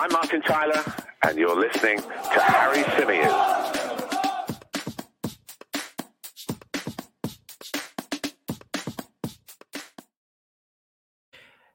I'm Martin Tyler, and you're listening to Harry Symeou.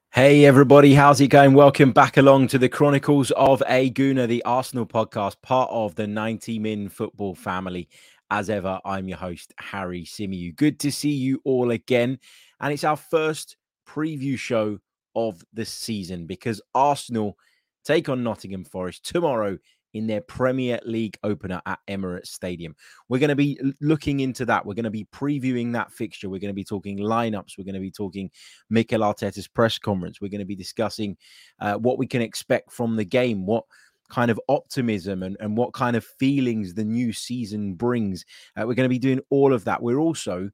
Hey everybody, how's it going? Welcome back along to the Chronicles of a Gooner, the Arsenal podcast, part of the 90 Min football family. As ever, I'm your host, Harry Symeou. Good to see you all again. And it's our first preview show of the season because Arsenal take on Nottingham Forest tomorrow in their Premier League opener at Emirates Stadium. We're going to be looking into that. We're going to be previewing that fixture. We're going to be talking lineups. We're going to be talking Mikel Arteta's press conference. We're going to be discussing uh, what we can expect from the game, what kind of optimism and, and what kind of feelings the new season brings. Uh, we're going to be doing all of that. We're also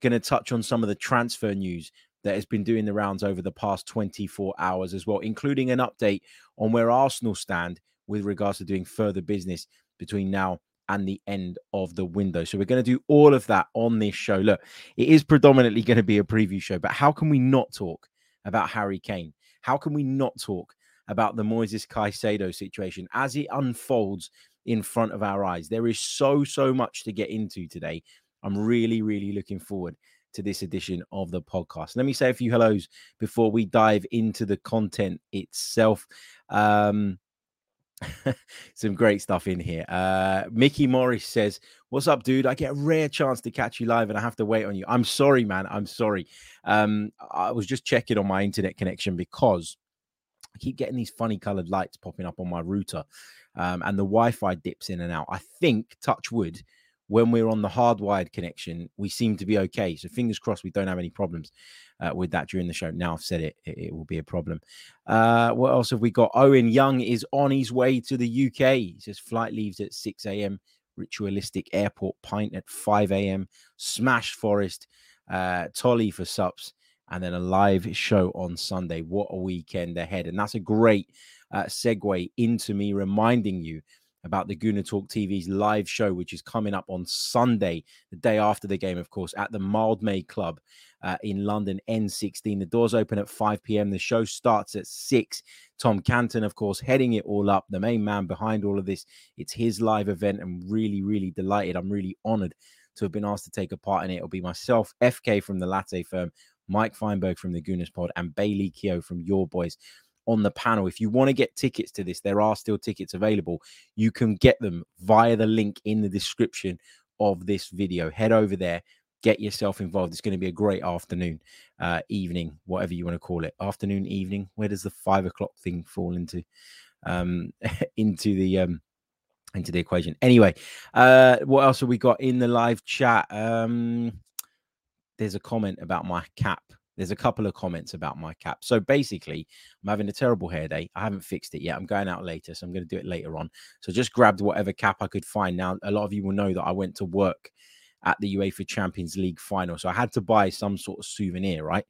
going to touch on some of the transfer news that has been doing the rounds over the past 24 hours as well, including an update on where Arsenal stand with regards to doing further business between now and the end of the window. So we're going to do all of that on this show. Look, it is predominantly going to be a preview show, but how can we not talk about Harry Kane? How can we not talk about the Moises Caicedo situation as it unfolds in front of our eyes? There is so, so much to get into today. I'm really, really looking forward to this edition of the podcast. Let me say a few hellos before we dive into the content itself. Um, Some great stuff in here. Uh, Mickey Morris says, What's up, dude? I get a rare chance to catch you live and I have to wait on you. I'm sorry, man. I'm sorry. Um, I was just checking on my internet connection because I keep getting these funny colored lights popping up on my router um, and the Wi Fi dips in and out. I think, touch wood, when we're on the hardwired connection, we seem to be okay. So fingers crossed we don't have any problems uh, with that during the show. Now I've said it, it, it will be a problem. Uh, what else have we got? Owen Young is on his way to the UK. He says flight leaves at 6 a.m. Ritualistic airport pint at 5 a.m. Smash Forest, uh, Tolly for sups, and then a live show on Sunday. What a weekend ahead! And that's a great uh, segue into me reminding you about the Gooner Talk TV's live show, which is coming up on Sunday, the day after the game, of course, at the Mildmay Club uh, in London, N16. The doors open at 5 p.m. The show starts at 6. Tom Canton, of course, heading it all up, the main man behind all of this. It's his live event. I'm really, really delighted. I'm really honored to have been asked to take a part in it. It'll be myself, FK from the Latte Firm, Mike Feinberg from the Gunas Pod, and Bailey Keogh from Your Boys on the panel. If you want to get tickets to this, there are still tickets available. You can get them via the link in the description of this video. Head over there, get yourself involved. It's going to be a great afternoon, uh, evening, whatever you want to call it. Afternoon, evening. Where does the five o'clock thing fall into? Um, into the um, into the equation. Anyway, uh, what else have we got in the live chat? Um, there's a comment about my cap there's a couple of comments about my cap. So basically, I'm having a terrible hair day. I haven't fixed it yet. I'm going out later, so I'm going to do it later on. So just grabbed whatever cap I could find. Now, a lot of you will know that I went to work at the UEFA Champions League final, so I had to buy some sort of souvenir, right?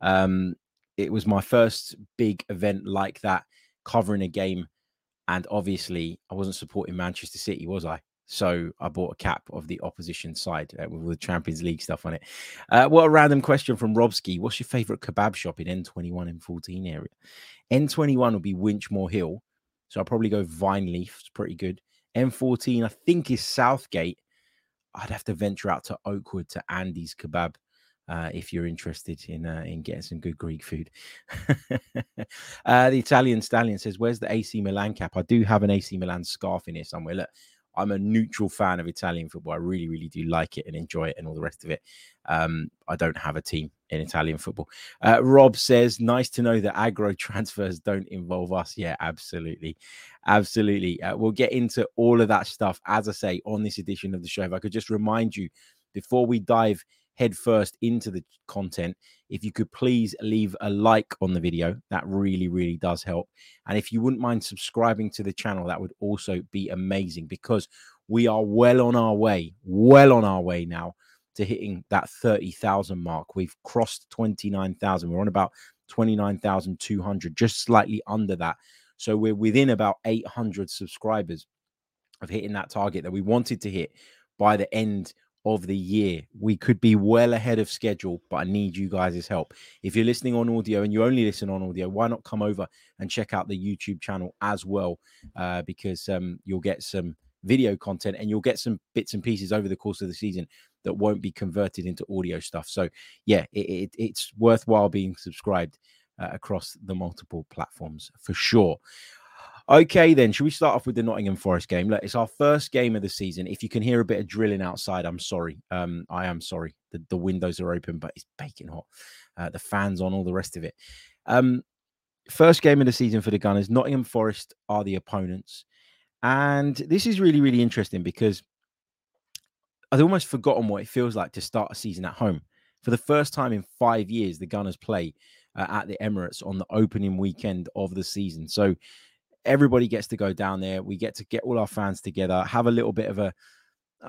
Um, it was my first big event like that, covering a game, and obviously, I wasn't supporting Manchester City, was I? So I bought a cap of the opposition side uh, with the Champions League stuff on it. Uh, what a random question from Robski. What's your favorite kebab shop in N21 and 14 area? N21 would be Winchmore Hill. So I'll probably go Vine Leaf. It's pretty good. N14, I think, is Southgate. I'd have to venture out to Oakwood to Andy's Kebab. Uh, if you're interested in uh, in getting some good Greek food. uh, the Italian Stallion says, "Where's the AC Milan cap? I do have an AC Milan scarf in here somewhere. Look, I'm a neutral fan of Italian football. I really, really do like it and enjoy it and all the rest of it. Um, I don't have a team in Italian football. Uh, Rob says, nice to know that agro transfers don't involve us. Yeah, absolutely. Absolutely. Uh, we'll get into all of that stuff, as I say, on this edition of the show. If I could just remind you before we dive headfirst into the content, if you could please leave a like on the video, that really, really does help. And if you wouldn't mind subscribing to the channel, that would also be amazing because we are well on our way, well on our way now to hitting that 30,000 mark. We've crossed 29,000. We're on about 29,200, just slightly under that. So we're within about 800 subscribers of hitting that target that we wanted to hit by the end of the year. We could be well ahead of schedule, but I need you guys' help. If you're listening on audio and you only listen on audio, why not come over and check out the YouTube channel as well? Uh, because um, you'll get some video content and you'll get some bits and pieces over the course of the season that won't be converted into audio stuff. So, yeah, it, it, it's worthwhile being subscribed uh, across the multiple platforms for sure. Okay, then, should we start off with the Nottingham Forest game? Look, it's our first game of the season. If you can hear a bit of drilling outside, I'm sorry. Um, I am sorry. The, the windows are open, but it's baking hot. Uh, the fans on, all the rest of it. Um, first game of the season for the Gunners. Nottingham Forest are the opponents. And this is really, really interesting because I'd almost forgotten what it feels like to start a season at home. For the first time in five years, the Gunners play uh, at the Emirates on the opening weekend of the season. So everybody gets to go down there. We get to get all our fans together, have a little bit of a,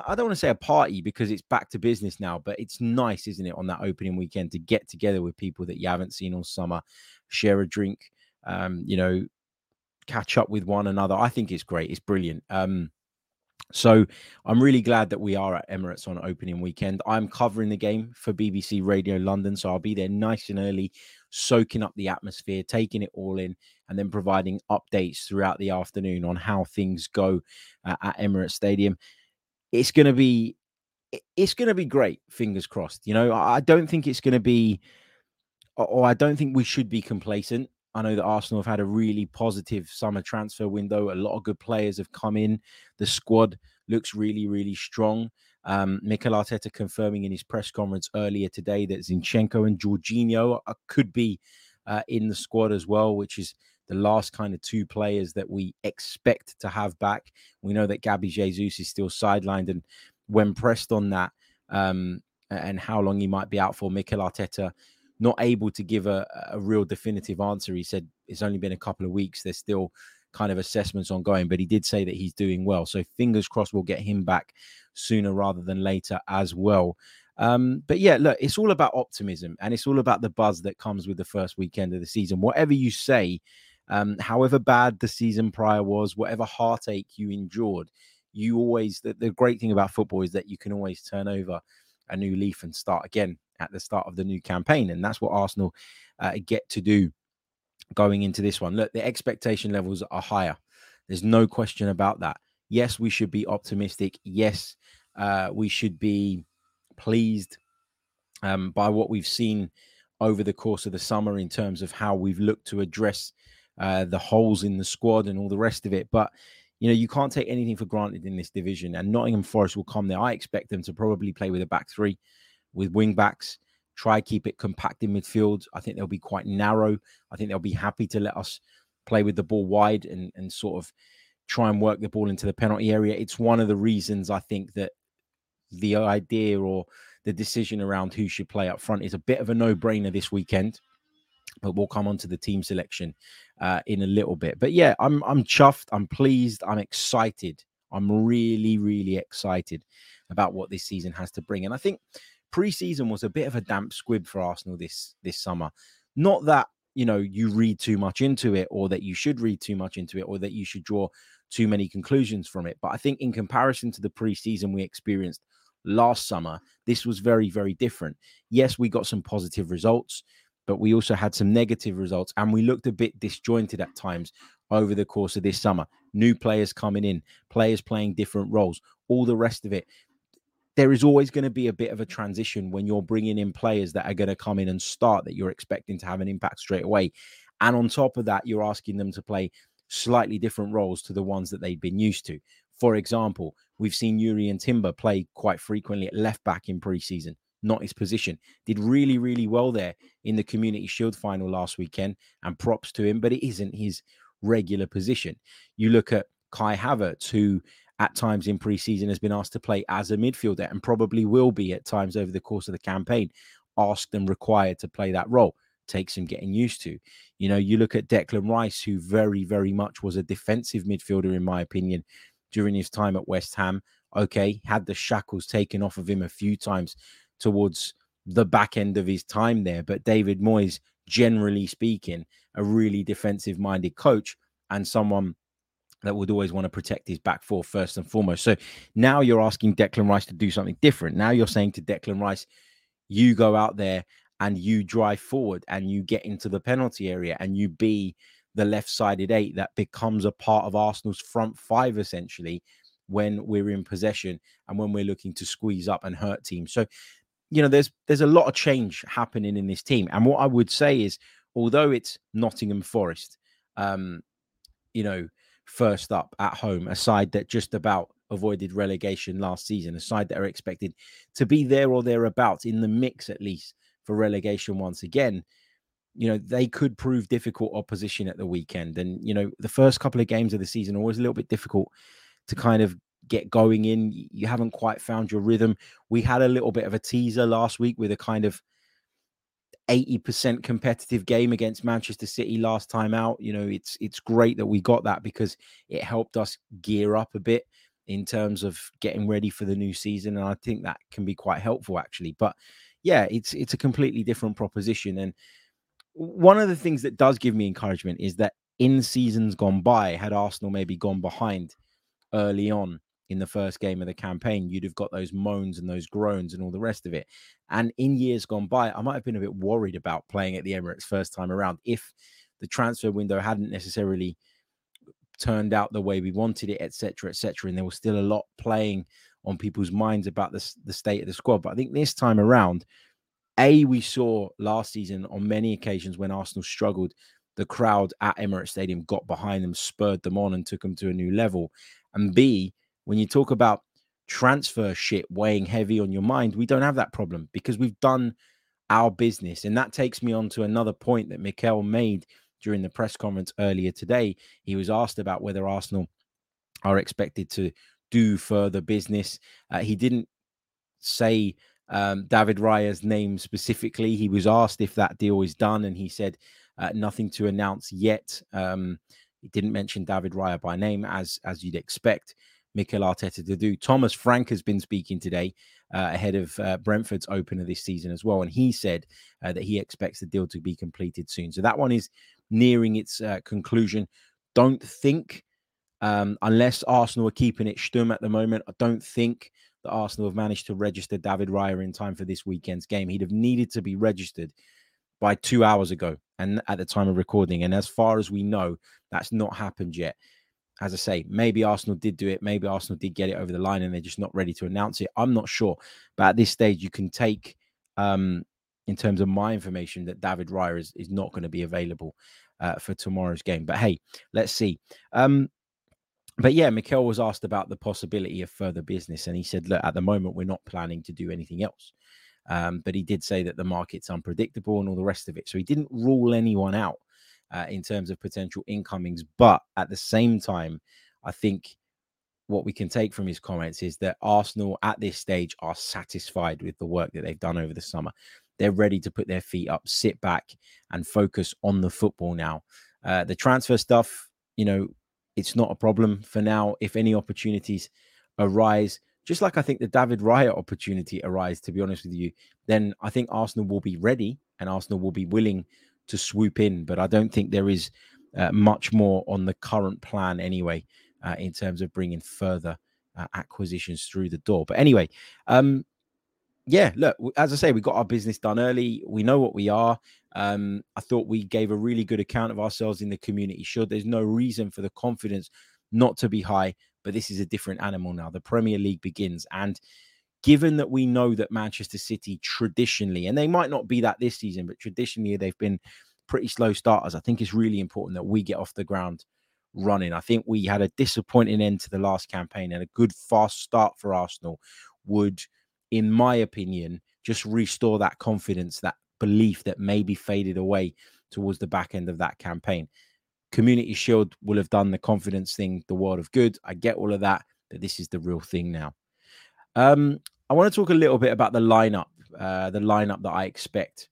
I don't want to say a party because it's back to business now, but it's nice, isn't it, on that opening weekend to get together with people that you haven't seen all summer, share a drink, um, you know, catch up with one another. I think it's great. It's brilliant. Um, so I'm really glad that we are at Emirates on opening weekend. I'm covering the game for BBC Radio London, so I'll be there nice and early, soaking up the atmosphere, taking it all in, and then providing updates throughout the afternoon on how things go uh, at Emirates Stadium. It's going to be it's going to be great, fingers crossed. You know, I don't think it's going to be or I don't think we should be complacent. I know that Arsenal have had a really positive summer transfer window. A lot of good players have come in. The squad looks really, really strong. Um, Mikel Arteta confirming in his press conference earlier today that Zinchenko and Jorginho could be uh, in the squad as well, which is the last kind of two players that we expect to have back. We know that Gabby Jesus is still sidelined, and when pressed on that um, and how long he might be out for, Mikel Arteta not able to give a, a real definitive answer. He said it's only been a couple of weeks. They're still kind of assessments ongoing, but he did say that he's doing well. So fingers crossed we'll get him back sooner rather than later as well. Um, but yeah, look, it's all about optimism and it's all about the buzz that comes with the first weekend of the season. Whatever you say, um, however bad the season prior was, whatever heartache you endured, you always the, the great thing about football is that you can always turn over a new leaf and start again at the start of the new campaign. And that's what Arsenal uh, get to do going into this one. Look, the expectation levels are higher. There's no question about that. Yes, we should be optimistic. Yes, uh, we should be pleased um, by what we've seen over the course of the summer in terms of how we've looked to address uh, the holes in the squad and all the rest of it. But you know, you can't take anything for granted in this division. And Nottingham Forest will come there. I expect them to probably play with a back three with wing backs. Try keep it compact in midfield. I think they'll be quite narrow. I think they'll be happy to let us play with the ball wide and and sort of try and work the ball into the penalty area. It's one of the reasons I think that the idea or the decision around who should play up front is a bit of a no-brainer this weekend. But we'll come on to the team selection uh, in a little bit. But yeah, I'm I'm chuffed. I'm pleased. I'm excited. I'm really, really excited about what this season has to bring. And I think preseason was a bit of a damp squib for Arsenal this this summer. Not that you know you read too much into it, or that you should read too much into it, or that you should draw too many conclusions from it. But I think in comparison to the preseason we experienced last summer, this was very very different. Yes, we got some positive results, but we also had some negative results, and we looked a bit disjointed at times over the course of this summer. New players coming in, players playing different roles, all the rest of it there is always going to be a bit of a transition when you're bringing in players that are going to come in and start that you're expecting to have an impact straight away. And on top of that, you're asking them to play slightly different roles to the ones that they've been used to. For example, we've seen Jurrien Timber play quite frequently at left back in preseason, not his position. Did really, really well there in the Community Shield final last weekend, and props to him, but it isn't his regular position. You look at Kai Havertz, who at times in preseason has been asked to play as a midfielder and probably will be at times over the course of the campaign, asked and required to play that role. Takes him getting used to. You know, you look at Declan Rice, who very, very much was a defensive midfielder, in my opinion, during his time at West Ham. Okay, had the shackles taken off of him a few times towards the back end of his time there. But David Moyes, generally speaking, a really defensive minded coach and someone that would always want to protect his back four first and foremost. So now you're asking Declan Rice to do something different. Now you're saying to Declan Rice, you go out there and you drive forward and you get into the penalty area and you be the left sided eight that becomes a part of Arsenal's front five essentially when we're in possession and when we're looking to squeeze up and hurt teams. So, you know, there's there's a lot of change happening in this team. And what I would say is, although it's Nottingham Forest, um, you know, first up at home, a side that just about avoided relegation last season, a side that are expected to be there or thereabouts in the mix at least for relegation once again. You know, they could prove difficult opposition at the weekend. And, you know, the first couple of games of the season are always a little bit difficult to kind of get going in. You haven't quite found your rhythm. We had a little bit of a teaser last week with a kind of 80% competitive game against Manchester City last time out. You know, it's it's great that we got that because it helped us gear up a bit in terms of getting ready for the new season and I think that can be quite helpful actually. But yeah, it's it's a completely different proposition and one of the things that does give me encouragement is that in seasons gone by had Arsenal maybe gone behind early on in the first game of the campaign, you'd have got those moans and those groans and all the rest of it. And in years gone by, I might have been a bit worried about playing at the Emirates first time around if the transfer window hadn't necessarily turned out the way we wanted it, etc., etc. And there was still a lot playing on people's minds about the, the state of the squad. But I think this time around, A, we saw last season on many occasions when Arsenal struggled, the crowd at Emirates Stadium got behind them, spurred them on, and took them to a new level. And B, when you talk about transfer shit weighing heavy on your mind, we don't have that problem because we've done our business. And that takes me on to another point that Mikel made during the press conference earlier today. He was asked about whether Arsenal are expected to do further business. Uh, he didn't say um, David Raya's name specifically. He was asked if that deal is done, and he said uh, nothing to announce yet. Um, he didn't mention David Raya by name, as as you'd expect. Mikel Arteta to do. Thomas Frank has been speaking today uh, ahead of uh, Brentford's opener this season as well, and he said uh, that he expects the deal to be completed soon. So that one is nearing its uh, conclusion. Don't think, um, unless Arsenal are keeping it stum at the moment, I don't think that Arsenal have managed to register David Raya in time for this weekend's game. He'd have needed to be registered by two hours ago, and at the time of recording. And as far as we know, that's not happened yet as I say, maybe Arsenal did do it. Maybe Arsenal did get it over the line and they're just not ready to announce it. I'm not sure. But at this stage, you can take, um, in terms of my information, that David Raya is, is not going to be available uh, for tomorrow's game. But hey, let's see. Um, but yeah, Mikel was asked about the possibility of further business. And he said, look, at the moment, we're not planning to do anything else. Um, but he did say that the market's unpredictable and all the rest of it. So he didn't rule anyone out uh, in terms of potential incomings. But at the same time, I think what we can take from his comments is that Arsenal at this stage are satisfied with the work that they've done over the summer. They're ready to put their feet up, sit back, and focus on the football now. Uh, the transfer stuff, you know, it's not a problem for now. If any opportunities arise, just like I think the David Raya opportunity arise, to be honest with you, then I think Arsenal will be ready and Arsenal will be willing to swoop in. But I don't think there is uh, much more on the current plan anyway, uh, in terms of bringing further uh, acquisitions through the door. But anyway, um, yeah, look, as I say, we got our business done early. We know what we are. Um, I thought we gave a really good account of ourselves in the Community Shield, there's no reason for the confidence not to be high, but this is a different animal now. The Premier League begins. And given that we know that Manchester City traditionally, and they might not be that this season, but traditionally they've been pretty slow starters, I think it's really important that we get off the ground running. I think we had a disappointing end to the last campaign and a good fast start for Arsenal would, in my opinion, just restore that confidence, that belief that maybe faded away towards the back end of that campaign. Community Shield will have done the confidence thing, the world of good. I get all of that, but this is the real thing now. Um, I want to talk a little bit about the lineup, uh, the lineup that I expect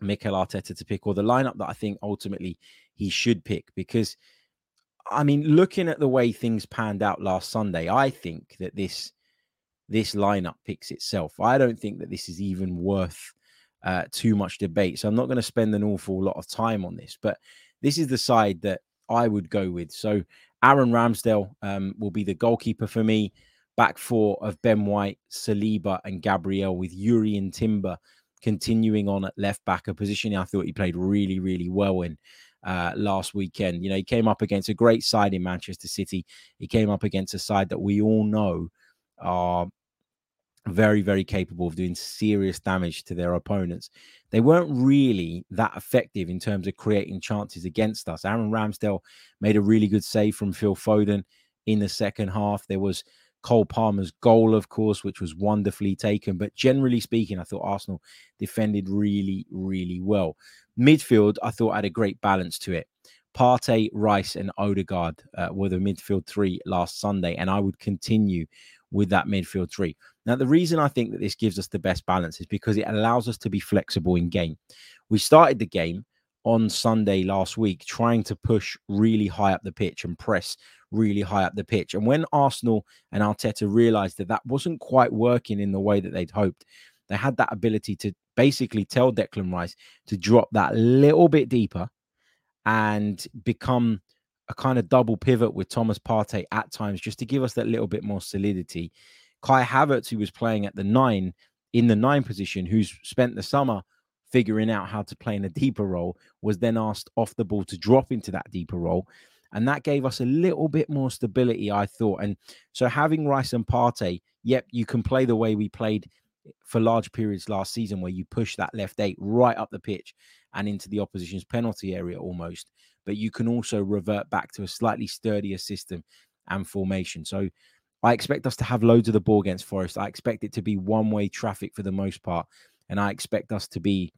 Mikel Arteta to pick, or the lineup that I think ultimately he should pick. Because, I mean, looking at the way things panned out last Sunday, I think that this this lineup picks itself. I don't think that this is even worth uh, too much debate. So I'm not going to spend an awful lot of time on this. But this is the side that I would go with. So Aaron Ramsdale um, will be the goalkeeper for me. Back four of Ben White, Saliba, and Gabriel with Jurrien Timber continuing on at left back, a position I thought he played really, really well in uh, last weekend. You know, he came up against a great side in Manchester City. He came up against a side that we all know are very, very capable of doing serious damage to their opponents. They weren't really that effective in terms of creating chances against us. Aaron Ramsdale made a really good save from Phil Foden in the second half. There was Cole Palmer's goal, of course, which was wonderfully taken. But generally speaking, I thought Arsenal defended really, really well. Midfield, I thought had a great balance to it. Partey, Rice, and Odegaard uh, were the midfield three last Sunday, and I would continue with that midfield three. Now, the reason I think that this gives us the best balance is because it allows us to be flexible in game. We started the game on Sunday last week trying to push really high up the pitch and press really high up the pitch. And when Arsenal and Arteta realized that that wasn't quite working in the way that they'd hoped, they had that ability to basically tell Declan Rice to drop that little bit deeper and become a kind of double pivot with Thomas Partey at times, just to give us that little bit more solidity. Kai Havertz, who was playing at the nine in the nine position, who's spent the summer figuring out how to play in a deeper role, was then asked off the ball to drop into that deeper role. And that gave us a little bit more stability, I thought. And so having Rice and Partey, yep, you can play the way we played for large periods last season, where you push that left eight right up the pitch and into the opposition's penalty area almost. But you can also revert back to a slightly sturdier system and formation. So I expect us to have loads of the ball against Forest. I expect it to be one way traffic for the most part. And I expect us to be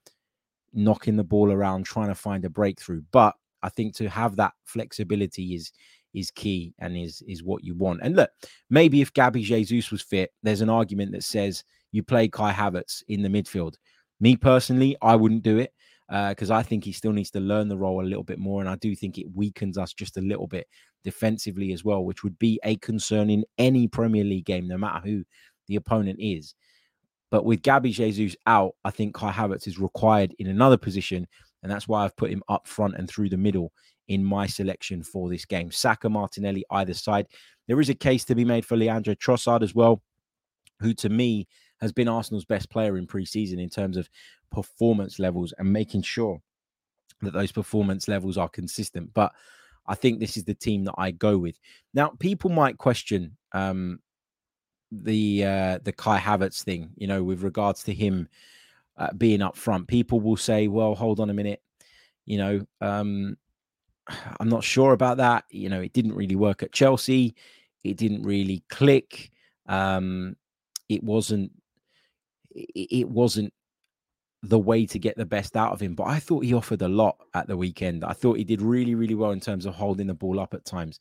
knocking the ball around, trying to find a breakthrough. But I think to have that flexibility is is key and is is what you want. And look, maybe if Gabby Jesus was fit, there's an argument that says you play Kai Havertz in the midfield. Me personally, I wouldn't do it because uh, I think he still needs to learn the role a little bit more, and I do think it weakens us just a little bit defensively as well, which would be a concern in any Premier League game, no matter who the opponent is. But with Gabby Jesus out, I think Kai Havertz is required in another position and that's why I've put him up front and through the middle in my selection for this game. Saka, Martinelli, either side. There is a case to be made for Leandro Trossard as well, who to me has been Arsenal's best player in pre-season in terms of performance levels and making sure that those performance levels are consistent. But I think this is the team that I go with. Now, people might question um, the uh, the Kai Havertz thing, you know, with regards to him uh, being up front. People will say, well, hold on a minute. You know, um, I'm not sure about that. You know, it didn't really work at Chelsea. It didn't really click. Um, it wasn't. It wasn't the way to get the best out of him. But I thought he offered a lot at the weekend. I thought he did really, really well in terms of holding the ball up at times.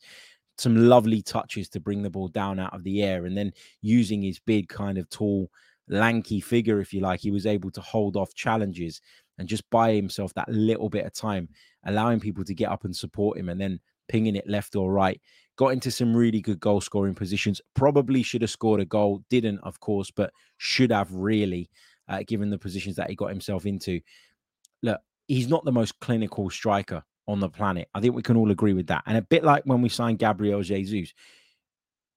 Some lovely touches to bring the ball down out of the air and then using his big, kind of tall lanky figure, if you like, he was able to hold off challenges and just buy himself that little bit of time, allowing people to get up and support him and then pinging it left or right. Got into some really good goal scoring positions. Probably should have scored a goal. Didn't, of course, but should have really, uh, given the positions that he got himself into. Look, he's not the most clinical striker on the planet. I think we can all agree with that. And a bit like when we signed Gabriel Jesus,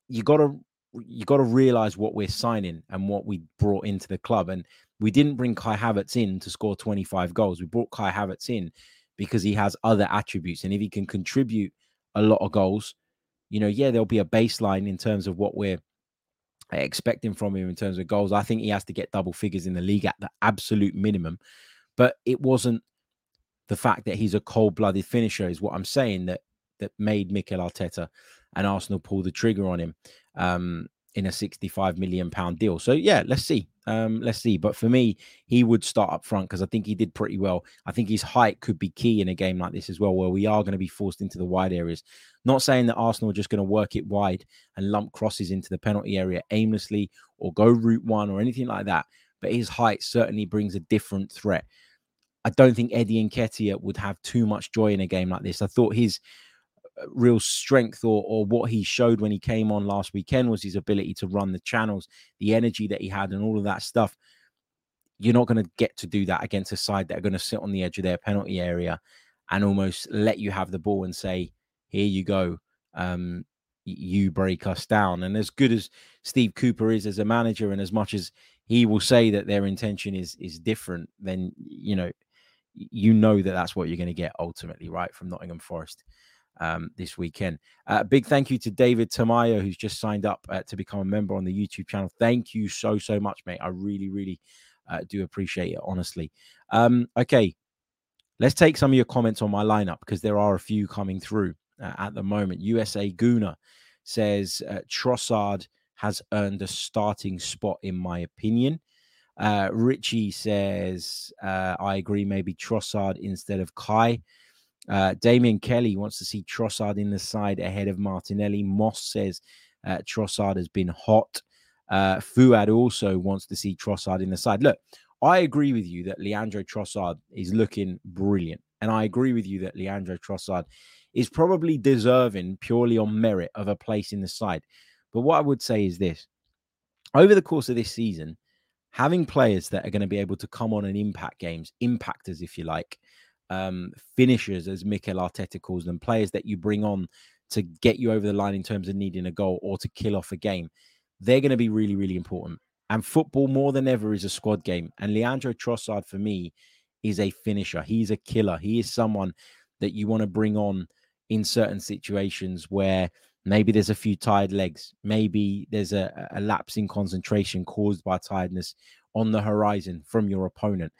you got to you got to realize what we're signing and what we brought into the club. And we didn't bring Kai Havertz in to score 25 goals. We brought Kai Havertz in because he has other attributes. And if he can contribute a lot of goals, you know, yeah, there'll be a baseline in terms of what we're expecting from him in terms of goals. I think he has to get double figures in the league at the absolute minimum. But it wasn't the fact that he's a cold-blooded finisher, is what I'm saying that that made Mikel Arteta and Arsenal pull the trigger on him um, in a 65 million pound deal. So yeah, let's see. Um, let's see. But for me, he would start up front because I think he did pretty well. I think his height could be key in a game like this as well, where we are going to be forced into the wide areas. Not saying that Arsenal are just going to work it wide and lump crosses into the penalty area aimlessly or go route one or anything like that. But his height certainly brings a different threat. I don't think Eddie Nketiah would have too much joy in a game like this. I thought his real strength or, or what he showed when he came on last weekend was his ability to run the channels, the energy that he had, and all of that stuff. You're not going to get to do that against a side that are going to sit on the edge of their penalty area and almost let you have the ball and say, here you go. Um, you break us down. And as good as Steve Cooper is as a manager, and as much as he will say that their intention is is different, then you know, you know that that's what you're going to get ultimately, right, from Nottingham Forest um, this weekend. Uh, big thank you to David Tamayo, who's just signed up uh, to become a member on the YouTube channel. Thank you so so much, mate. I really really uh, do appreciate it, honestly. Um, okay, let's take some of your comments on my lineup because there are a few coming through uh, at the moment. USA Guna says uh, Trossard has earned a starting spot, in my opinion. Uh, Richie says, I agree, maybe Trossard instead of Kai. Uh, Damien Kelly wants to see Trossard in the side ahead of Martinelli. Moss says uh, Trossard has been hot. Uh, Fuad also wants to see Trossard in the side. Look, I agree with you that Leandro Trossard is looking brilliant. And I agree with you that Leandro Trossard is probably deserving purely on merit of a place in the side. But what I would say is this over the course of this season, having players that are going to be able to come on and impact games, impactors, if you like, um, finishers, as Mikel Arteta calls them, players that you bring on to get you over the line in terms of needing a goal or to kill off a game, they're going to be really, really important. And football, more than ever, is a squad game. And Leandro Trossard, for me, is a finisher. He's a killer. He is someone that you want to bring on in certain situations where maybe there's a few tired legs, maybe there's a, a lapse in concentration caused by tiredness on the horizon from your opponent.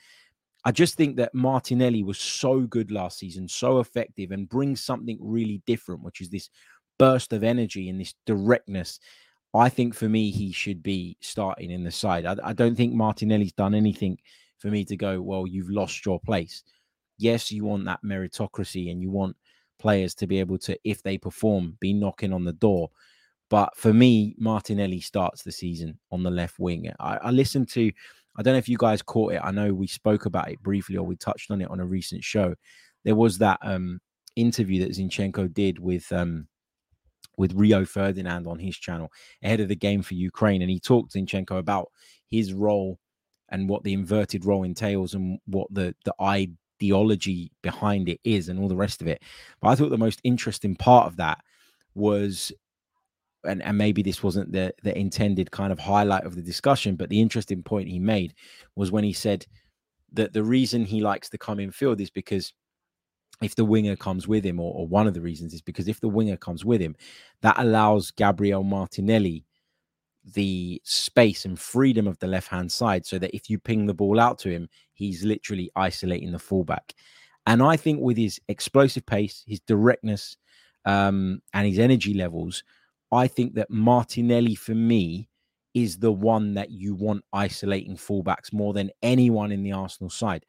I just think that Martinelli was so good last season, so effective, and brings something really different, which is this burst of energy and this directness. I think for me, he should be starting in the side. I, I don't think Martinelli's done anything for me to go, well, you've lost your place. Yes, you want that meritocracy and you want players to be able to, if they perform, be knocking on the door. But for me, Martinelli starts the season on the left wing. I, I listened to, I don't know if you guys caught it. I know we spoke about it briefly or we touched on it on a recent show. There was that um, interview that Zinchenko did with um, with Rio Ferdinand on his channel ahead of the game for Ukraine, and he talked Zinchenko about his role and what the inverted role entails and what the the ideology behind it is and all the rest of it. But I thought the most interesting part of that was and, and maybe this wasn't the the intended kind of highlight of the discussion, but the interesting point he made was when he said that the reason he likes to come in field is because if the winger comes with him, or, or one of the reasons is because if the winger comes with him, that allows Gabriel Martinelli the space and freedom of the left hand side so that if you ping the ball out to him, he's literally isolating the fullback. And I think with his explosive pace, his directness, um, and his energy levels, I think that Martinelli for me is the one that you want isolating fullbacks more than anyone in the Arsenal side.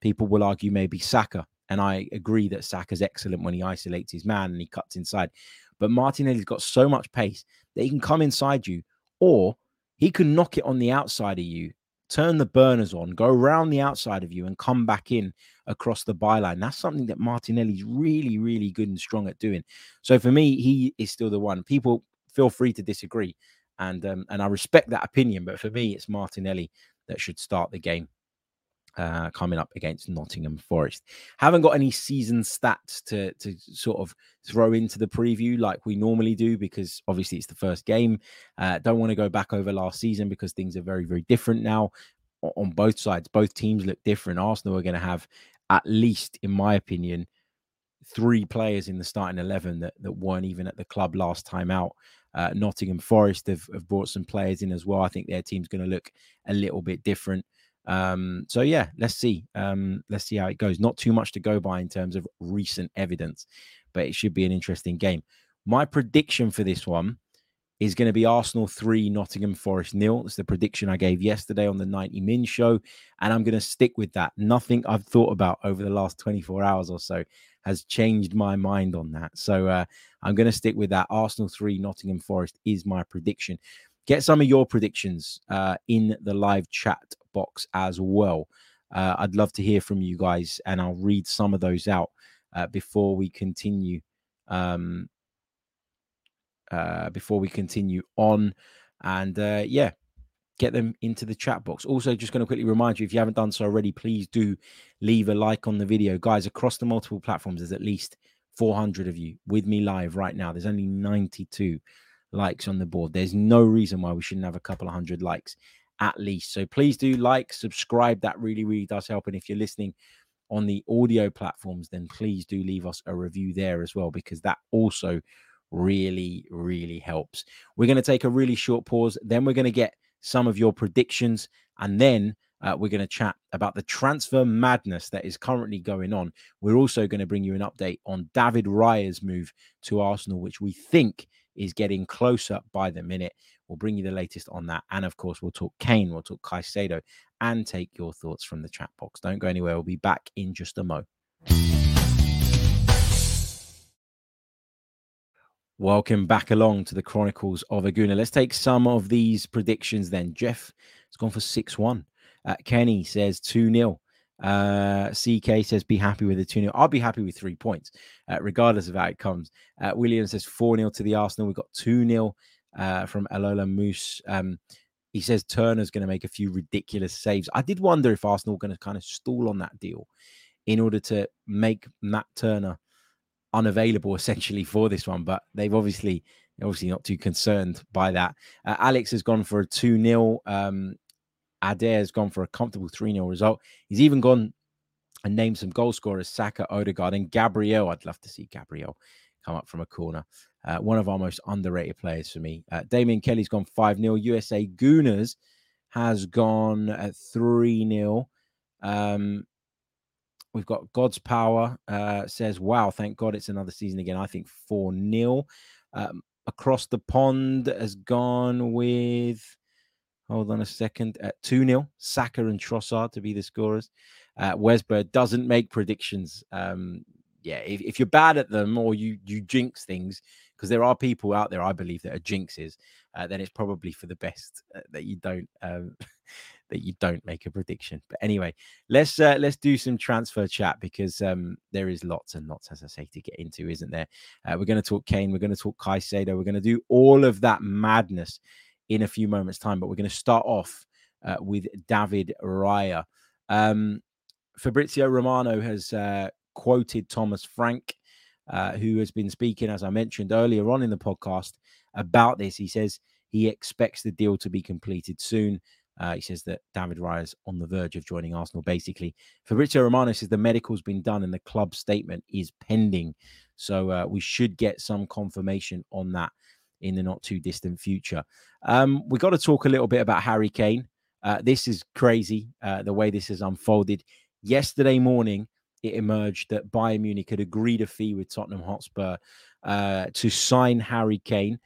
People will argue maybe Saka, and I agree that Saka's excellent when he isolates his man and he cuts inside. But Martinelli's got so much pace that he can come inside you or he can knock it on the outside of you, turn the burners on, go around the outside of you, and come back in across the byline. That's something that Martinelli's really, really good and strong at doing. So for me, he is still the one. People feel free to disagree, and um, and I respect that opinion. But for me, it's Martinelli that should start the game uh, coming up against Nottingham Forest. Haven't got any season stats to to sort of throw into the preview like we normally do because obviously it's the first game. Uh, don't want to go back over last season because things are very very different now on both sides. Both teams look different. Arsenal are going to have at least, in my opinion, three players in the starting eleven that that weren't even at the club last time out. Uh, Nottingham Forest have, have brought some players in as well. I think their team's going to look a little bit different. Um, so yeah, let's see. Um, let's see how it goes. Not too much to go by in terms of recent evidence, but it should be an interesting game. My prediction for this one is going to be Arsenal 3, Nottingham Forest nil. It's the prediction I gave yesterday on the 90 Min show. And I'm going to stick with that. Nothing I've thought about over the last 24 hours or so has changed my mind on that. So uh, I'm going to stick with that. Arsenal 3, Nottingham Forest is my prediction. Get some of your predictions uh, in the live chat box as well. Uh, I'd love to hear from you guys, and I'll read some of those out uh, before we continue. Um, uh, before we continue on, and uh, yeah, get them into the chat box. Also, just going to quickly remind you if you haven't done so already, please do leave a like on the video, guys. Across the multiple platforms, there's at least 400 of you with me live right now. There's only 92 likes on the board. There's no reason why we shouldn't have a couple of hundred likes at least. So please do like, subscribe. That really, really does help. And if you're listening on the audio platforms, then please do leave us a review there as well, because that also really, really helps. We're going to take a really short pause. Then we're going to get some of your predictions. And then uh, we're going to chat about the transfer madness that is currently going on. We're also going to bring you an update on David Raya's move to Arsenal, which we think is getting closer by the minute. We'll bring you the latest on that. And of course, we'll talk Kane, we'll talk Caicedo, and take your thoughts from the chat box. Don't go anywhere. We'll be back in just a mo. Welcome back along to the Chronicles of a Gooner. Let's take some of these predictions then. Jeff has gone for 6 1. Uh, Kenny says 2 0. Uh, CK says, be happy with the 2 0. I'll be happy with three points, uh, regardless of how it comes. Uh, William says 4 0 to the Arsenal. We've got 2 0 uh, from Alola Moose. Um, he says Turner's going to make a few ridiculous saves. I did wonder if Arsenal were going to kind of stall on that deal in order to make Matt Turner unavailable essentially for this one, but they've obviously obviously not too concerned by that. Uh, Alex has gone for a 2 0. Um, Adair has gone for a comfortable 3 0 result. He's even gone and named some goal scorers Saka, Odegaard, and Gabriel. I'd love to see Gabriel come up from a corner. Uh, one of our most underrated players for me. Uh, Damien Kelly's gone 5 0. USA Gooners has gone at 3 0. Um, we've got God's Power uh, says, Wow, thank God it's another season again. I think 4 0. Um, across the pond has gone with, hold on a second, uh, 2 0. Saka and Trossard to be the scorers. Uh, Wesbird doesn't make predictions. Um, yeah, if, if you're bad at them or you you jinx things, because there are people out there, I believe, that are jinxes, uh, then it's probably for the best uh, that you don't um, that you don't make a prediction. But anyway, let's uh, let's do some transfer chat because um, there is lots and lots, as I say, to get into, isn't there? Uh, we're going to talk Kane, we're going to talk Caicedo, we're going to do all of that madness in a few moments' time. But we're going to start off uh, with David Raya. Um, Fabrizio Romano has uh, quoted Thomas Frank uh, who has been speaking, as I mentioned earlier on in the podcast, about this. He says he expects the deal to be completed soon. Uh, he says that David Raya is on the verge of joining Arsenal. Basically, Fabrizio Romano says the medical's been done and the club statement is pending. So uh, we should get some confirmation on that in the not too distant future. Um, we got to talk a little bit about Harry Kane. Uh, this is crazy uh, the way this has unfolded. Yesterday morning, it emerged that Bayern Munich had agreed a fee with Tottenham Hotspur uh, to sign Harry Kane.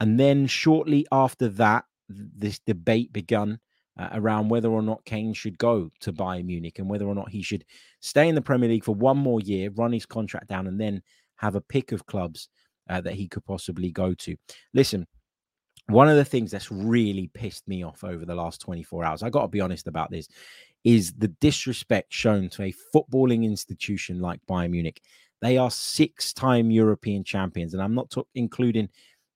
And then shortly after that, this debate began uh, around whether or not Kane should go to Bayern Munich and whether or not he should stay in the Premier League for one more year, run his contract down, and then have a pick of clubs uh, that he could possibly go to. Listen, one of the things that's really pissed me off over the last 24 hours, I got to be honest about this, is the disrespect shown to a footballing institution like Bayern Munich. They are six time European champions, and I'm not including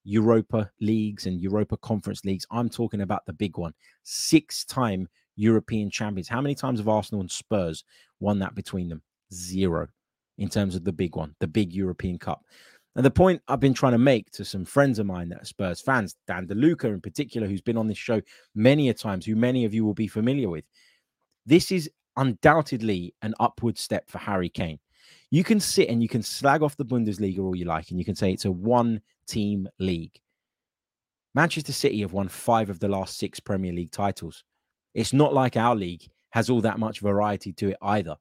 Europa leagues and Europa Conference leagues. I'm talking about the big one six time European champions. How many times have Arsenal and Spurs won that between them? Zero in terms of the big one, the big European Cup. And the point I've been trying to make to some friends of mine that are Spurs fans, Dan DeLuca in particular, who's been on this show many a times, who many of you will be familiar with, this is undoubtedly an upward step for Harry Kane. You can sit and you can slag off the Bundesliga all you like, and you can say it's a one team league. Manchester City have won five of the last six Premier League titles. It's not like our league has all that much variety to it either.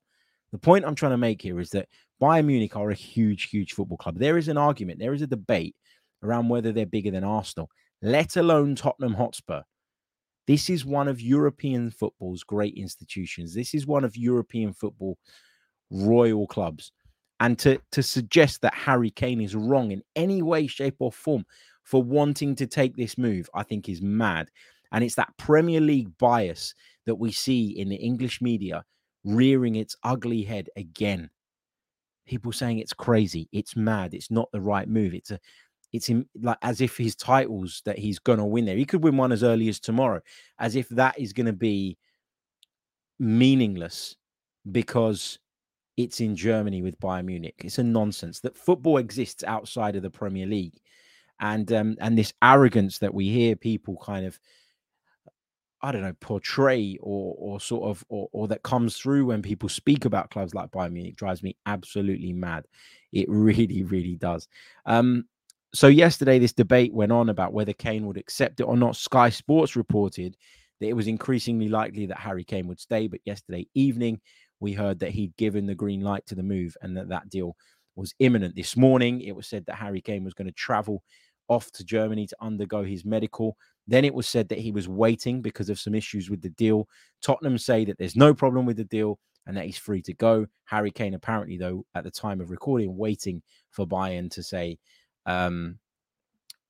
The point I'm trying to make here is that Bayern Munich are a huge, huge football club. There is an argument, there is a debate around whether they're bigger than Arsenal, let alone Tottenham Hotspur. This is one of European football's great institutions. This is one of European football royal clubs. And to, to suggest that Harry Kane is wrong in any way, shape, or form for wanting to take this move, I think is mad. And it's that Premier League bias that we see in the English media rearing its ugly head again. People saying it's crazy, it's mad, it's not the right move. It's a it's in, like as if his titles that he's gonna win there. He could win one as early as tomorrow, as if that is gonna be meaningless because it's in Germany with Bayern Munich. It's a nonsense that football exists outside of the Premier League, and um, and this arrogance that we hear people kind of, I don't know, portray or or sort of or, or that comes through when people speak about clubs like Bayern Munich drives me absolutely mad. It really, really does. Um, so yesterday, this debate went on about whether Kane would accept it or not. Sky Sports reported that it was increasingly likely that Harry Kane would stay, but yesterday evening we heard that he'd given the green light to the move and that that deal was imminent. This morning, it was said that Harry Kane was going to travel off to Germany to undergo his medical. Then it was said that he was waiting because of some issues with the deal. Tottenham say that there's no problem with the deal and that he's free to go. Harry Kane, apparently, though, at the time of recording, waiting for Bayern to say, um,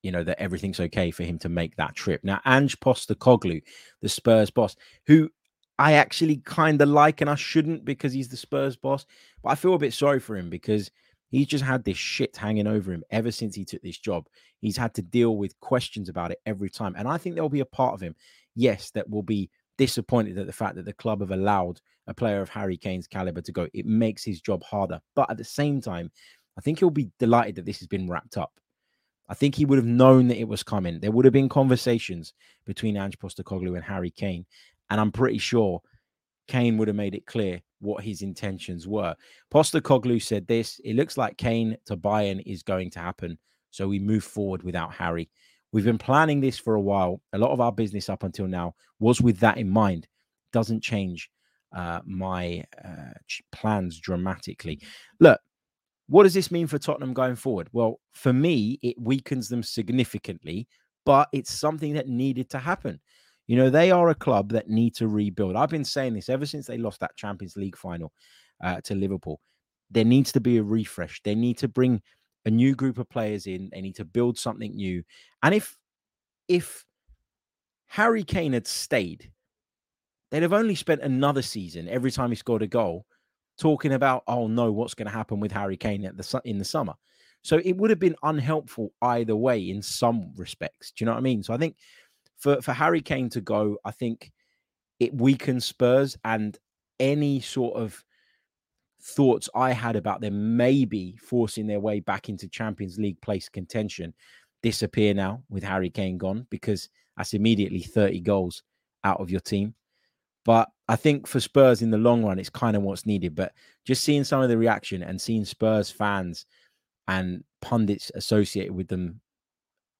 you know, that everything's okay for him to make that trip. Now, Ange Postecoglou, the Spurs boss, who I actually kind of like, and I shouldn't because he's the Spurs boss. But I feel a bit sorry for him because he's just had this shit hanging over him ever since he took this job. He's had to deal with questions about it every time. And I think there'll be a part of him, yes, that will be disappointed at the fact that the club have allowed a player of Harry Kane's caliber to go. It makes his job harder. But at the same time, I think he'll be delighted that this has been wrapped up. I think he would have known that it was coming. There would have been conversations between Ange Postecoglou and Harry Kane. And I'm pretty sure Kane would have made it clear what his intentions were. Postecoglou said this It looks like Kane to Bayern is going to happen. So we move forward without Harry. We've been planning this for a while. A lot of our business up until now was with that in mind. Doesn't change uh, my uh, plans dramatically. Look, what does this mean for Tottenham going forward? Well, for me, it weakens them significantly, but it's something that needed to happen. You know, they are a club that need to rebuild. I've been saying this ever since they lost that Champions League final uh, to Liverpool. There needs to be a refresh. They need to bring a new group of players in. They need to build something new. And if if Harry Kane had stayed, they'd have only spent another season every time he scored a goal talking about, oh no, what's going to happen with Harry Kane at the in the summer. So it would have been unhelpful either way in some respects. Do you know what I mean? So I think for for Harry Kane to go, I think it weakens Spurs and any sort of thoughts I had about them maybe forcing their way back into Champions League place contention disappear now with Harry Kane gone because that's immediately 30 goals out of your team. But I think for Spurs in the long run, it's kind of what's needed. But just seeing some of the reaction and seeing Spurs fans and pundits associated with them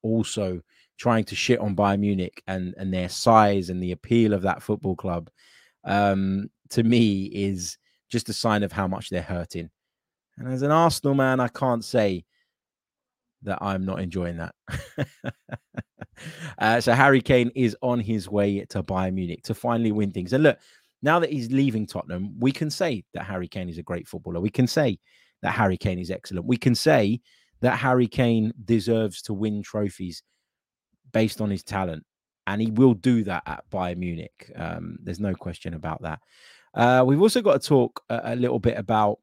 also trying to shit on Bayern Munich and and their size and the appeal of that football club, um, to me is just a sign of how much they're hurting. And as an Arsenal man, I can't say that I'm not enjoying that. uh, so Harry Kane is on his way to Bayern Munich to finally win things. And look, now that he's leaving Tottenham, we can say that Harry Kane is a great footballer. We can say that Harry Kane is excellent. We can say that Harry Kane deserves to win trophies based on his talent, and he will do that at Bayern Munich. Um, there's no question about that. Uh, we've also got to talk a, a little bit about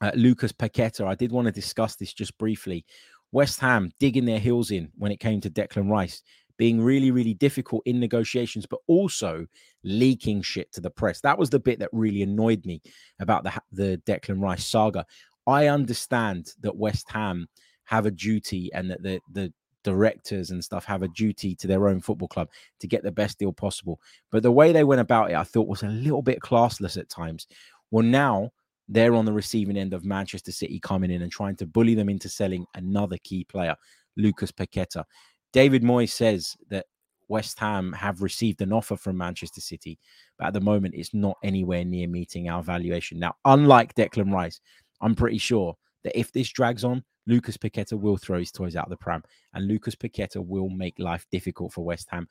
uh, Lucas Paqueta. I did want to discuss this just briefly. West Ham digging their heels in when it came to Declan Rice, being really, really difficult in negotiations, but also leaking shit to the press. That was the bit that really annoyed me about the the Declan Rice saga. I understand that West Ham have a duty and that the the directors and stuff have a duty to their own football club to get the best deal possible. But the way they went about it, I thought was a little bit classless at times. Well, now they're on the receiving end of Manchester City coming in and trying to bully them into selling another key player, Lucas Paqueta. David Moyes says that West Ham have received an offer from Manchester City, but at the moment it's not anywhere near meeting our valuation. Now, unlike Declan Rice, I'm pretty sure that if this drags on, Lucas Paqueta will throw his toys out of the pram, and Lucas Paqueta will make life difficult for West Ham,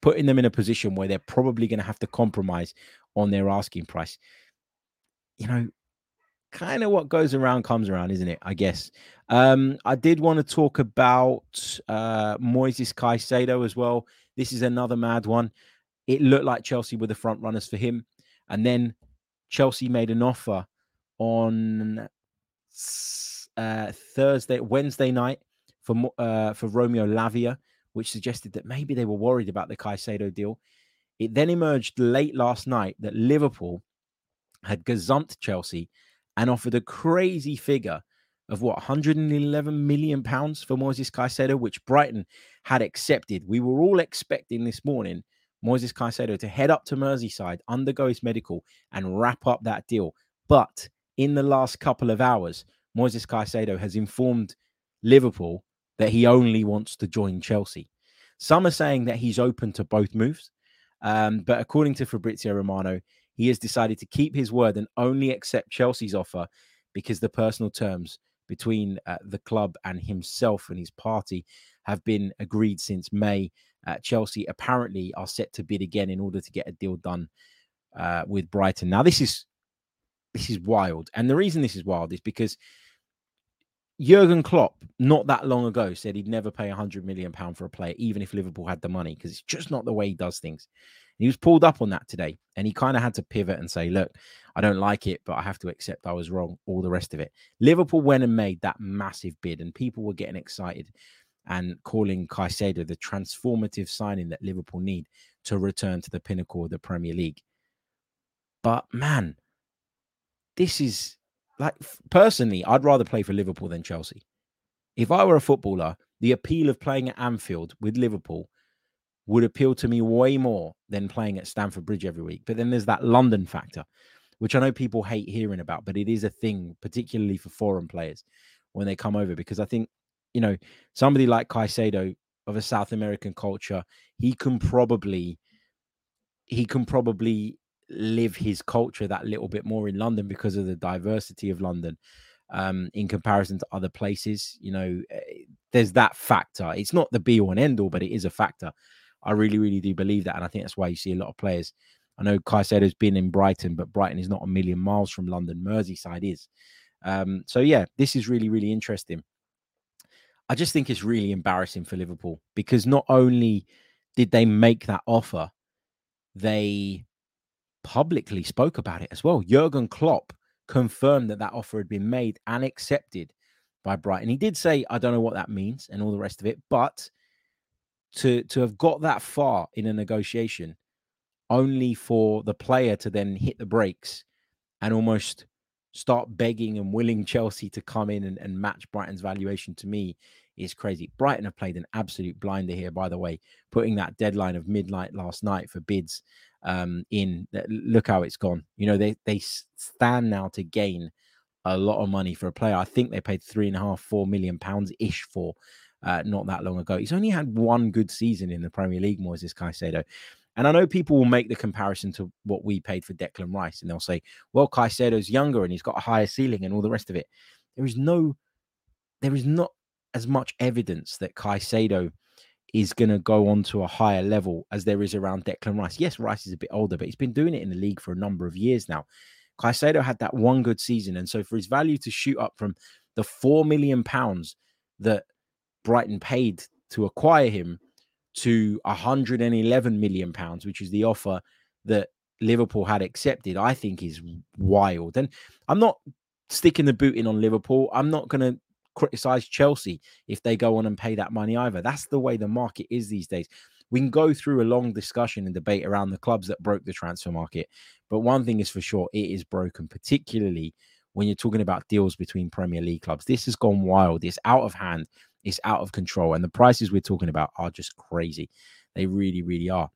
putting them in a position where they're probably going to have to compromise on their asking price. You know, kind of what goes around comes around, isn't it? I guess. Um, I did want to talk about uh, Moises Caicedo as well. This is another mad one. It looked like Chelsea were the front runners for him, and then Chelsea made an offer on uh, Thursday, Wednesday night for uh, for Romeo Lavia, which suggested that maybe they were worried about the Caicedo deal. It then emerged late last night that Liverpool had gazumped Chelsea and offered a crazy figure of what 111 million pounds for Moises Caicedo, which Brighton had accepted. We were all expecting this morning Moises Caicedo to head up to Merseyside, undergo his medical, and wrap up that deal. But in the last couple of hours, Moises Caicedo has informed Liverpool that he only wants to join Chelsea. Some are saying that he's open to both moves. Um, but according to Fabrizio Romano, he has decided to keep his word and only accept Chelsea's offer because the personal terms between uh, the club and himself and his party have been agreed since May. Uh, Chelsea apparently are set to bid again in order to get a deal done uh, with Brighton. Now, this is this is wild, and the reason this is wild is because Jurgen Klopp, not that long ago, said he'd never pay a hundred million pound for a player, even if Liverpool had the money, because it's just not the way he does things. He was pulled up on that today, and he kind of had to pivot and say, "Look, I don't like it, but I have to accept I was wrong." All the rest of it. Liverpool went and made that massive bid, and people were getting excited and calling Caicedo the transformative signing that Liverpool need to return to the pinnacle of the Premier League. But man, this is like personally, I'd rather play for Liverpool than Chelsea. If I were a footballer, the appeal of playing at Anfield with Liverpool would appeal to me way more than playing at Stamford Bridge every week. But then there's that London factor, which I know people hate hearing about, but it is a thing, particularly for foreign players when they come over, because I think, you know, somebody like Caicedo of a South American culture, he can probably he can probably live his culture that little bit more in London because of the diversity of London um, in comparison to other places. You know, eh, there's that factor. It's not the be all and end all, but it is a factor. I really, really do believe that. And I think that's why you see a lot of players. I know Caicedo's been in Brighton, but Brighton is not a million miles from London. Merseyside is. Um, so, yeah, this is really, really interesting. I just think it's really embarrassing for Liverpool because not only did they make that offer, they publicly spoke about it as well. Jurgen Klopp confirmed that that offer had been made and accepted by Brighton. He did say, I don't know what that means and all the rest of it, but to to have got that far in a negotiation only for the player to then hit the brakes and almost start begging and willing Chelsea to come in and, and match Brighton's valuation to me is crazy. Brighton have played an absolute blinder here, by the way, putting that deadline of midnight last night for bids um, in. Look how it's gone. You know, they they stand now to gain a lot of money for a player. I think they paid three and a half, four million pounds ish for uh, not that long ago. He's only had one good season in the Premier League, Moises Caicedo. And I know people will make the comparison to what we paid for Declan Rice, and they'll say, well, Caicedo's younger and he's got a higher ceiling and all the rest of it. There is no, there is not as much evidence that Caicedo is going to go on to a higher level as there is around Declan Rice. Yes, Rice is a bit older, but he's been doing it in the league for a number of years now. Caicedo had that one good season. And so for his value to shoot up from the four million pounds that Brighton paid to acquire him to 111 million pounds, which is the offer that Liverpool had accepted, I think is wild. And I'm not sticking the boot in on Liverpool. I'm not going to criticize Chelsea if they go on and pay that money either. That's the way the market is these days. We can go through a long discussion and debate around the clubs that broke the transfer market, but one thing is for sure it is broken, particularly when you're talking about deals between Premier League clubs. This has gone wild, it's out of hand, it's out of control, and the prices we're talking about are just crazy. They really, really are.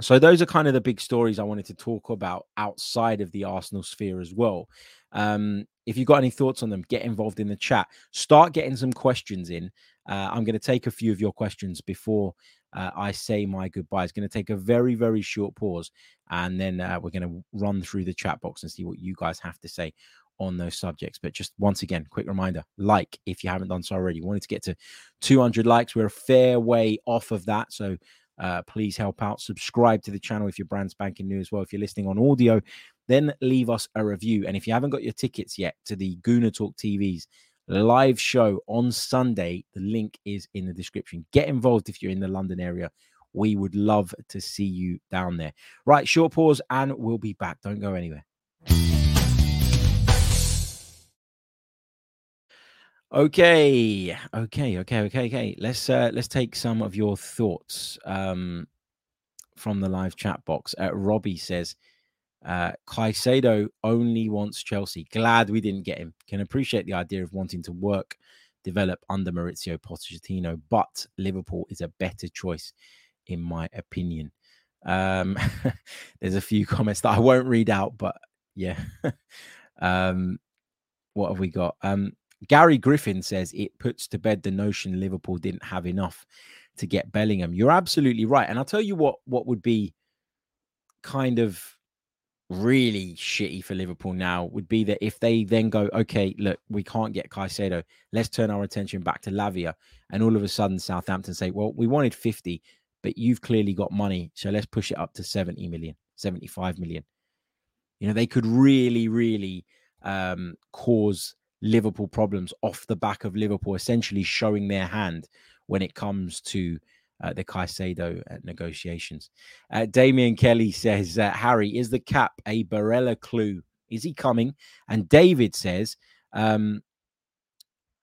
So those are kind of the big stories I wanted to talk about outside of the Arsenal sphere as well. Um, if you've got any thoughts on them, get involved in the chat. Start getting some questions in. Uh, I'm going to take a few of your questions before uh, I say my goodbye. It's going to take a very, very short pause, and then uh, we're going to run through the chat box and see what you guys have to say on those subjects. But just once again, quick reminder like if you haven't done so already. We wanted to get to 200 likes. We're a fair way off of that. So uh, please help out. Subscribe to the channel if you're brand spanking new as well. If you're listening on audio, then leave us a review. And if you haven't got your tickets yet to the Gooner Talk TV's live show on Sunday, the link is in the description. Get involved if you're in the London area. We would love to see you down there. Right, short pause, and we'll be back. Don't go anywhere. Okay, okay, okay, okay, okay. Let's uh, let's take some of your thoughts um, from the live chat box. Uh, Robbie says, Uh, Caicedo only wants Chelsea. Glad we didn't get him. Can appreciate the idea of wanting to work, develop under Mauricio Pochettino, but Liverpool is a better choice, in my opinion. Um, there's a few comments that I won't read out, but yeah. um, what have we got? Um, Gary Griffin says it puts to bed the notion Liverpool didn't have enough to get Bellingham. You're absolutely right. And I'll tell you what what would be kind of really shitty for Liverpool now would be that if they then go, okay, look, we can't get Caicedo, let's turn our attention back to Lavia. And all of a sudden Southampton say, well, we wanted 50, but you've clearly got money. So let's push it up to 70 million, 75 million. You know, they could really, really um, cause Liverpool problems off the back of Liverpool essentially showing their hand when it comes to uh, the Caicedo uh, negotiations. Uh, Damien Kelly says, uh, Harry, is the cap a Barella clue? Is he coming? And David says, um,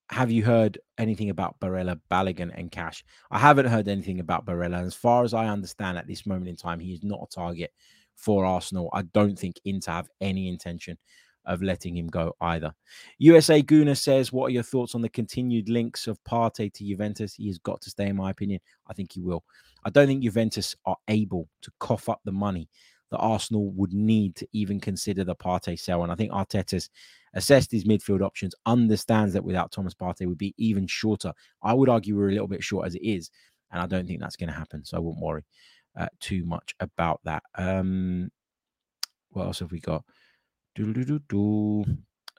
have you heard anything about Barella, Balogun, and Cash? I haven't heard anything about Barella. As far as I understand at this moment in time, he is not a target for Arsenal. I don't think Inter have any intention of letting him go either. USA Guna says, What are your thoughts on the continued links of Partey to Juventus? He has got to stay, in my opinion. I think he will. I don't think Juventus are able to cough up the money that Arsenal would need to even consider the Partey sell. And I think Arteta's assessed his midfield options, understands that without Thomas Partey would be even shorter. I would argue we're a little bit short as it is, and I don't think that's going to happen. So I wouldn't worry uh, too much about that. Um, what else have we got? Do do do do.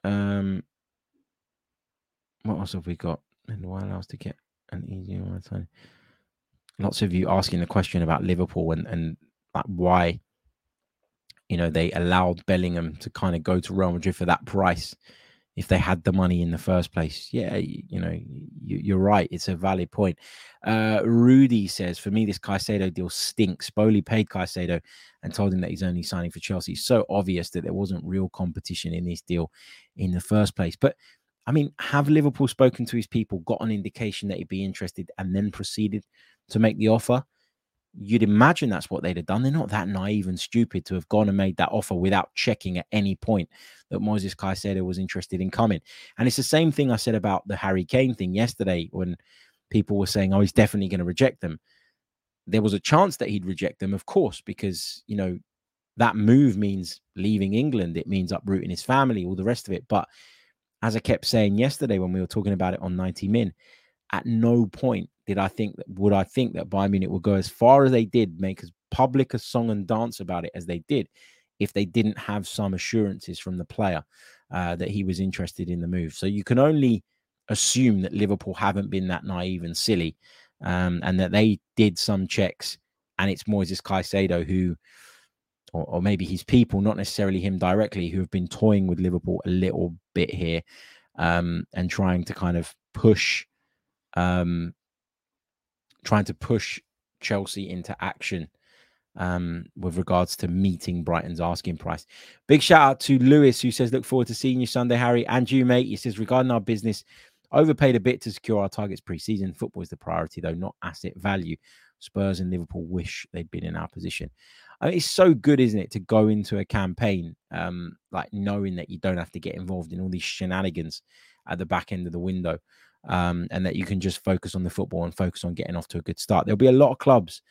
Um, what else have we got? And why else to get an easy one? Lots of you asking the question about Liverpool and and like why, you know, they allowed Bellingham to kind of go to Real Madrid for that price if they had the money in the first place. Yeah, you, you know, you, are right. It's a valid point. Uh, Rudy says, for me, this Caicedo deal stinks. Boehly paid Caicedo and told him that he's only signing for Chelsea. It's so obvious that there wasn't real competition in this deal in the first place. But I mean, have Liverpool spoken to his people, got an indication that he'd be interested, and then proceeded to make the offer? You'd imagine that's what they'd have done. They're not that naive and stupid to have gone and made that offer without checking at any point that Moses Caicedo was interested in coming. And it's the same thing I said about the Harry Kane thing yesterday when people were saying, oh, he's definitely going to reject them. There was a chance that he'd reject them, of course, because, you know, that move means leaving England. It means uprooting his family, all the rest of it. But as I kept saying yesterday when we were talking about it on 90 Min, at no point did I think that would I think that Bayern Munich would go as far as they did, make as public a song and dance about it as they did, if they didn't have some assurances from the player uh, that he was interested in the move. So you can only assume that Liverpool haven't been that naive and silly, um, and that they did some checks, and it's Moises Caicedo who. Or, or maybe his people, not necessarily him directly, who have been toying with Liverpool a little bit here um, and trying to kind of push um, trying to push Chelsea into action um, with regards to meeting Brighton's asking price. Big shout out to Lewis, who says, Look forward to seeing you Sunday, Harry. And you, mate. He says, Regarding our business, overpaid a bit to secure our targets pre season. Football is the priority, though, not asset value. Spurs and Liverpool wish they'd been in our position. I mean, it's so good, isn't it, to go into a campaign um, like knowing that you don't have to get involved in all these shenanigans at the back end of the window um, and that you can just focus on the football and focus on getting off to a good start. There'll be a lot of clubs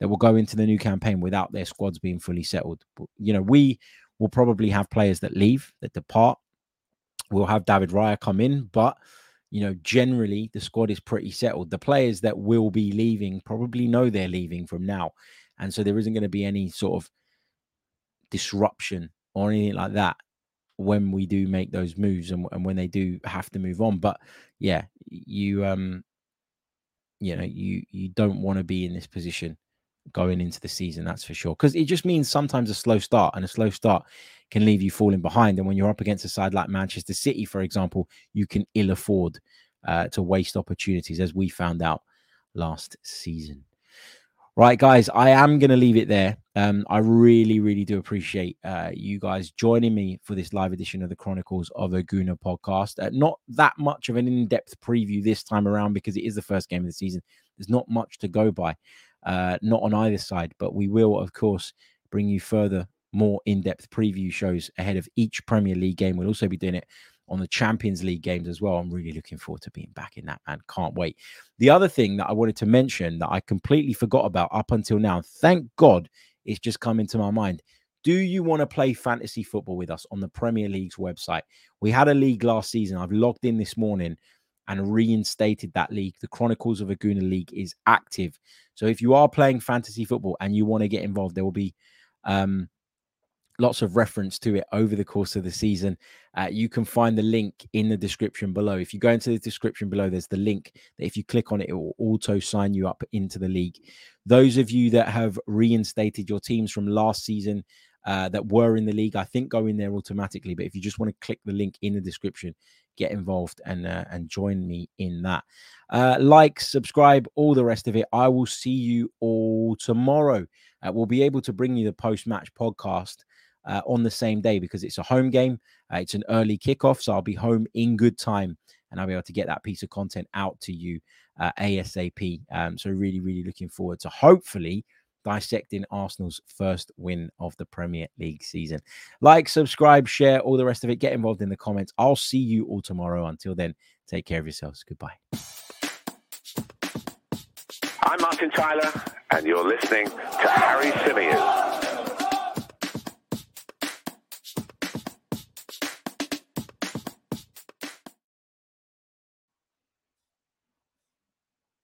that will go into the new campaign without their squads being fully settled. You know, we will probably have players that leave, that depart. We'll have David Raya come in, but you know, generally the squad is pretty settled. The players that will be leaving probably know they're leaving from now. And so there isn't going to be any sort of disruption or anything like that when we do make those moves and, and when they do have to move on. But yeah, you um you know, you you don't want to be in this position going into the season, that's for sure. Because it just means sometimes a slow start, and a slow start can leave you falling behind. And when you're up against a side like Manchester City, for example, you can ill afford uh, to waste opportunities, as we found out last season. Right, guys, I am going to leave it there. Um, I really, really do appreciate uh, you guys joining me for this live edition of the Chronicles of a Gooner podcast. Uh, not that much of an in depth preview this time around because it is the first game of the season. There's not much to go by, uh, not on either side, but we will, of course, bring you further more in depth preview shows ahead of each Premier League game. We'll also be doing it on the Champions League games as well. I'm really looking forward to being back in that, man. Can't wait. The other thing that I wanted to mention that I completely forgot about up until now, thank God it's just come into my mind. Do you want to play fantasy football with us on the Premier League's website? We had a league last season. I've logged in this morning and reinstated that league. The Chronicles of a Gooner League is active. So if you are playing fantasy football and you want to get involved, there will be um, lots of reference to it over the course of the season. Uh, you can find the link in the description below. If you go into the description below, there's the link that if you click on it, it will auto sign you up into the league. Those of you that have reinstated your teams from last season uh, that were in the league, I think go in there automatically. But if you just want to click the link in the description, get involved and uh, and join me in that. Uh, like, subscribe, all the rest of it. I will see you all tomorrow. Uh, we'll be able to bring you the post match podcast uh, on the same day because it's a home game. Uh, it's an early kickoff, so I'll be home in good time and I'll be able to get that piece of content out to you uh, ASAP. Um, so, really, really looking forward to hopefully dissecting Arsenal's first win of the Premier League season. Like, subscribe, share, all the rest of it. Get involved in the comments. I'll see you all tomorrow. Until then, take care of yourselves. Goodbye. I'm Martin Tyler, and you're listening to Harry Symeou.